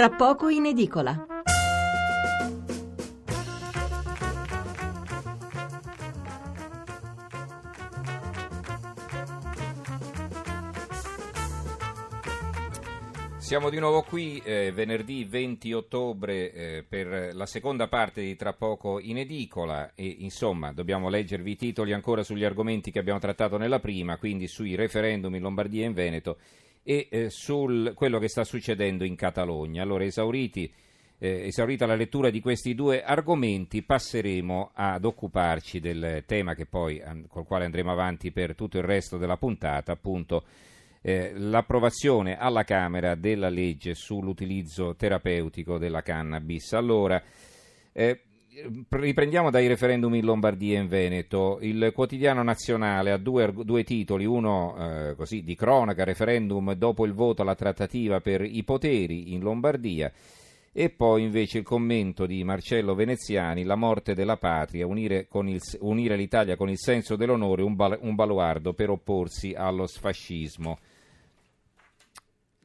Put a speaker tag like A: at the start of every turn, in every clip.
A: Tra poco in edicola.
B: Siamo di nuovo qui eh, venerdì 20 ottobre eh, per la seconda parte di Tra poco in edicola e insomma dobbiamo leggervi i titoli ancora sugli argomenti che abbiamo trattato nella prima, quindi sui referendum in Lombardia e in Veneto e eh, su quello che sta succedendo in Catalogna. Allora esauriti, eh, esaurita la lettura di questi due argomenti passeremo ad occuparci del tema poi, col quale andremo avanti per tutto il resto della puntata, appunto eh, l'approvazione alla Camera della legge sull'utilizzo terapeutico della cannabis. Allora, eh, riprendiamo dai referendum in Lombardia e in Veneto. Il quotidiano nazionale ha due, due titoli, uno eh, così, di cronaca, referendum dopo il voto alla trattativa per i poteri in Lombardia. E poi invece il commento di Marcello Veneziani, La morte della patria, unire, il, unire l'Italia con il senso dell'onore, un, bal, un baluardo per opporsi allo sfascismo.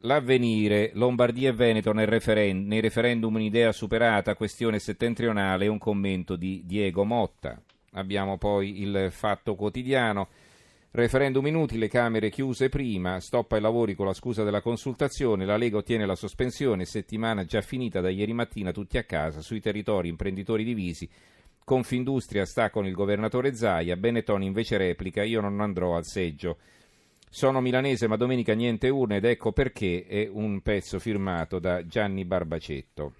B: L'avvenire, Lombardia e Veneto nel referen- nei referendum un'idea superata, questione settentrionale, un commento di Diego Motta. Abbiamo poi il fatto quotidiano. Referendum inutile, Camere chiuse prima, stop ai lavori con la scusa della consultazione, la Lega ottiene la sospensione, settimana già finita da ieri mattina tutti a casa, sui territori imprenditori divisi, Confindustria sta con il governatore Zaia, Benetton invece replica, io non andrò al seggio. Sono milanese ma domenica niente urne ed ecco perché è un pezzo firmato da Gianni Barbacetto.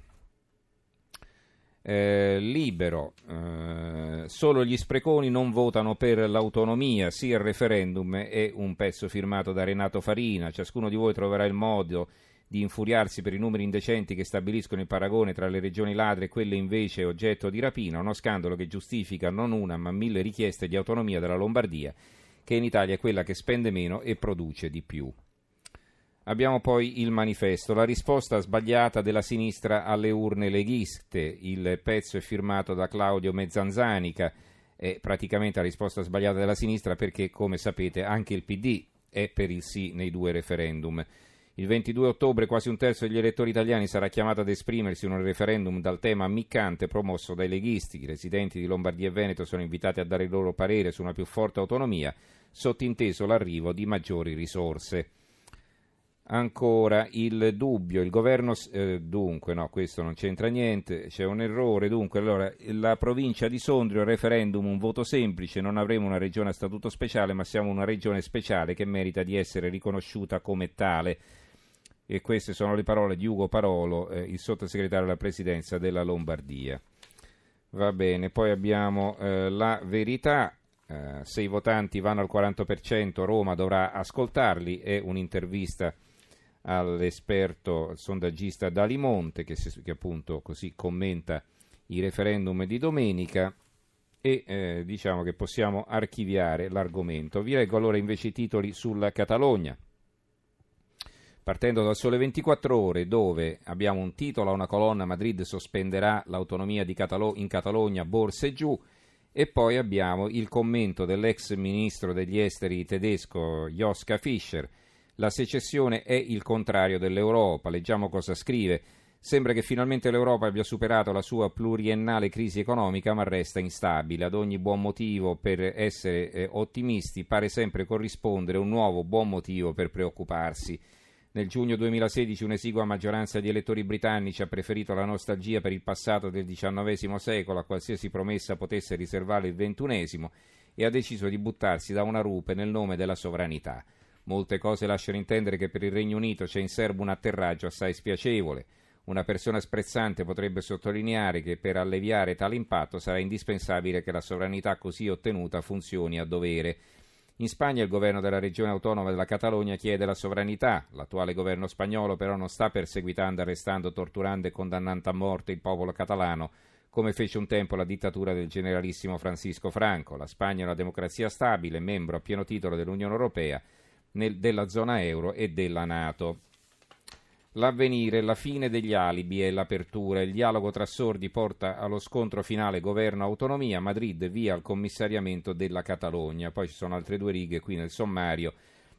B: Eh, libero, eh, solo gli spreconi non votano per l'autonomia, sì al referendum è un pezzo firmato da Renato Farina, ciascuno di voi troverà il modo di infuriarsi per i numeri indecenti che stabiliscono il paragone tra le regioni ladre e quelle invece oggetto di rapina, uno scandalo che giustifica non una ma mille richieste di autonomia della Lombardia che in Italia è quella che spende meno e produce di più. Abbiamo poi il manifesto, la risposta sbagliata della sinistra alle urne leghiste. Il pezzo è firmato da Claudio Mezzanzanica, è praticamente la risposta sbagliata della sinistra perché, come sapete, anche il PD è per il sì nei due referendum. Il 22 ottobre quasi un terzo degli elettori italiani sarà chiamato ad esprimersi in un referendum dal tema ammiccante promosso dai leghisti. I residenti di Lombardia e Veneto sono invitati a dare il loro parere su una più forte autonomia, sottinteso l'arrivo di maggiori risorse. Ancora il dubbio, il governo, eh, dunque, no, questo non c'entra niente, c'è un errore, dunque, allora, la provincia di Sondrio, referendum, un voto semplice, non avremo una regione a statuto speciale, ma siamo una regione speciale che merita di essere riconosciuta come tale e queste sono le parole di Ugo Parolo, eh, il sottosegretario alla presidenza della Lombardia. Va bene, poi abbiamo eh, la verità, eh, se i votanti vanno al 40% Roma dovrà ascoltarli, è un'intervista all'esperto sondaggista Dalimonte che, si, che appunto così commenta i referendum di domenica e eh, diciamo che possiamo archiviare l'argomento. Vi leggo allora invece i titoli sulla Catalogna partendo dal Sole 24 Ore, dove abbiamo un titolo a una colonna Madrid sospenderà l'autonomia Catalo- in Catalogna, borse giù, e poi abbiamo il commento dell'ex ministro degli esteri tedesco Joschka Fischer. La secessione è il contrario dell'Europa. Leggiamo cosa scrive. Sembra che finalmente l'Europa abbia superato la sua pluriennale crisi economica, ma resta instabile. Ad ogni buon motivo per essere eh, ottimisti pare sempre corrispondere un nuovo buon motivo per preoccuparsi. Nel giugno 2016 un'esigua maggioranza di elettori britannici ha preferito la nostalgia per il passato del XIX secolo a qualsiasi promessa potesse riservare il XXI e ha deciso di buttarsi da una rupe nel nome della sovranità. Molte cose lasciano intendere che per il Regno Unito c'è in serbo un atterraggio assai spiacevole. Una persona sprezzante potrebbe sottolineare che per alleviare tale impatto sarà indispensabile che la sovranità così ottenuta funzioni a dovere in Spagna il governo della regione autonoma della Catalogna chiede la sovranità. L'attuale governo spagnolo però non sta perseguitando, arrestando, torturando e condannando a morte il popolo catalano, come fece un tempo la dittatura del generalissimo Francisco Franco. La Spagna è una democrazia stabile, membro a pieno titolo dell'Unione Europea, nel, della zona euro e della Nato. L'avvenire, la fine degli alibi e l'apertura. Il dialogo tra sordi porta allo scontro finale governo-autonomia. Madrid via al commissariamento della Catalogna. Poi ci sono altre due righe qui nel sommario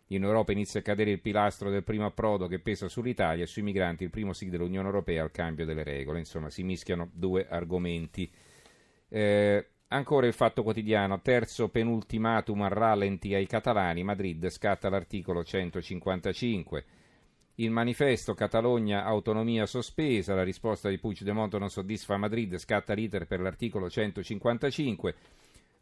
B: In Europa inizia a cadere il pilastro del primo approdo che pesa sull'Italia e sui migranti il primo sì dell'Unione Europea al cambio delle regole. Insomma, si mischiano due argomenti. Eh, Ancora il fatto quotidiano, terzo penultimatum a rallenti ai catalani, Madrid scatta l'articolo 155. Il manifesto Catalogna autonomia sospesa, la risposta di Puigdemont non soddisfa Madrid, scatta l'iter per l'articolo 155.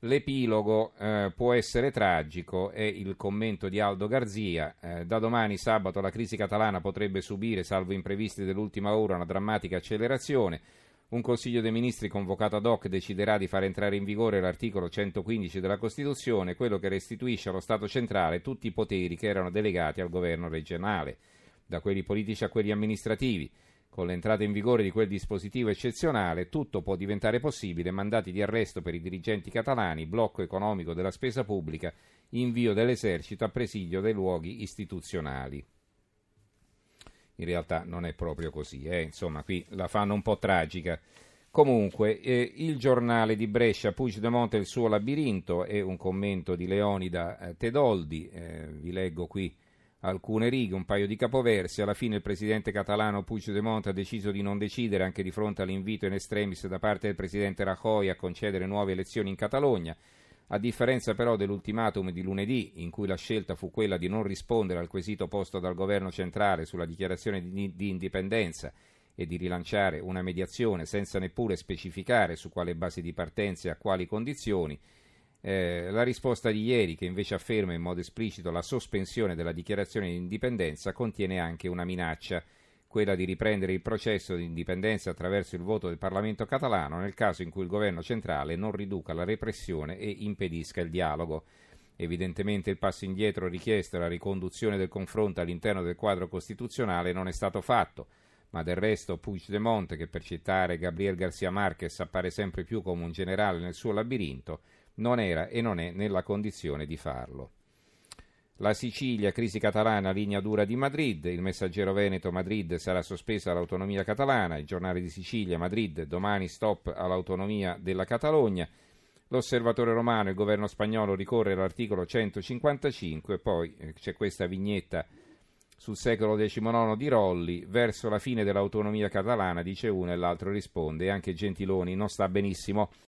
B: L'epilogo eh, può essere tragico, è il commento di Aldo Garzia. Eh, da domani sabato la crisi catalana potrebbe subire, salvo imprevisti dell'ultima ora, una drammatica accelerazione. Un Consiglio dei Ministri convocato ad hoc deciderà di far entrare in vigore l'articolo 115 della Costituzione, quello che restituisce allo Stato centrale tutti i poteri che erano delegati al governo regionale, da quelli politici a quelli amministrativi. Con l'entrata in vigore di quel dispositivo eccezionale, tutto può diventare possibile, mandati di arresto per i dirigenti catalani, blocco economico della spesa pubblica, invio dell'esercito a presidio dei luoghi istituzionali in realtà non è proprio così, eh? insomma qui la fanno un po' tragica. Comunque, eh, il giornale di Brescia, Puigdemont e il suo labirinto, è un commento di Leonida eh, Tedoldi, eh, vi leggo qui alcune righe, un paio di capoversi, alla fine il presidente catalano Puigdemont ha deciso di non decidere anche di fronte all'invito in extremis da parte del presidente Rajoy a concedere nuove elezioni in Catalogna, a differenza però dell'ultimatum di lunedì, in cui la scelta fu quella di non rispondere al quesito posto dal governo centrale sulla dichiarazione di, di indipendenza e di rilanciare una mediazione senza neppure specificare su quale base di partenza e a quali condizioni, eh, la risposta di ieri, che invece afferma in modo esplicito la sospensione della dichiarazione di indipendenza, contiene anche una minaccia quella di riprendere il processo di indipendenza attraverso il voto del Parlamento catalano nel caso in cui il governo centrale non riduca la repressione e impedisca il dialogo. Evidentemente il passo indietro richiesto e la riconduzione del confronto all'interno del quadro costituzionale non è stato fatto, ma del resto Puigdemont, che per citare Gabriel García Márquez appare sempre più come un generale nel suo labirinto, non era e non è nella condizione di farlo. La Sicilia, crisi catalana, linea dura di Madrid, il messaggero Veneto, Madrid sarà sospesa l'autonomia catalana, il giornale di Sicilia, Madrid, domani stop all'autonomia della Catalogna, l'osservatore romano, il governo spagnolo ricorre all'articolo 155, poi eh, c'è questa vignetta sul secolo XIX di Rolli, verso la fine dell'autonomia catalana, dice uno e l'altro risponde, anche Gentiloni non sta benissimo,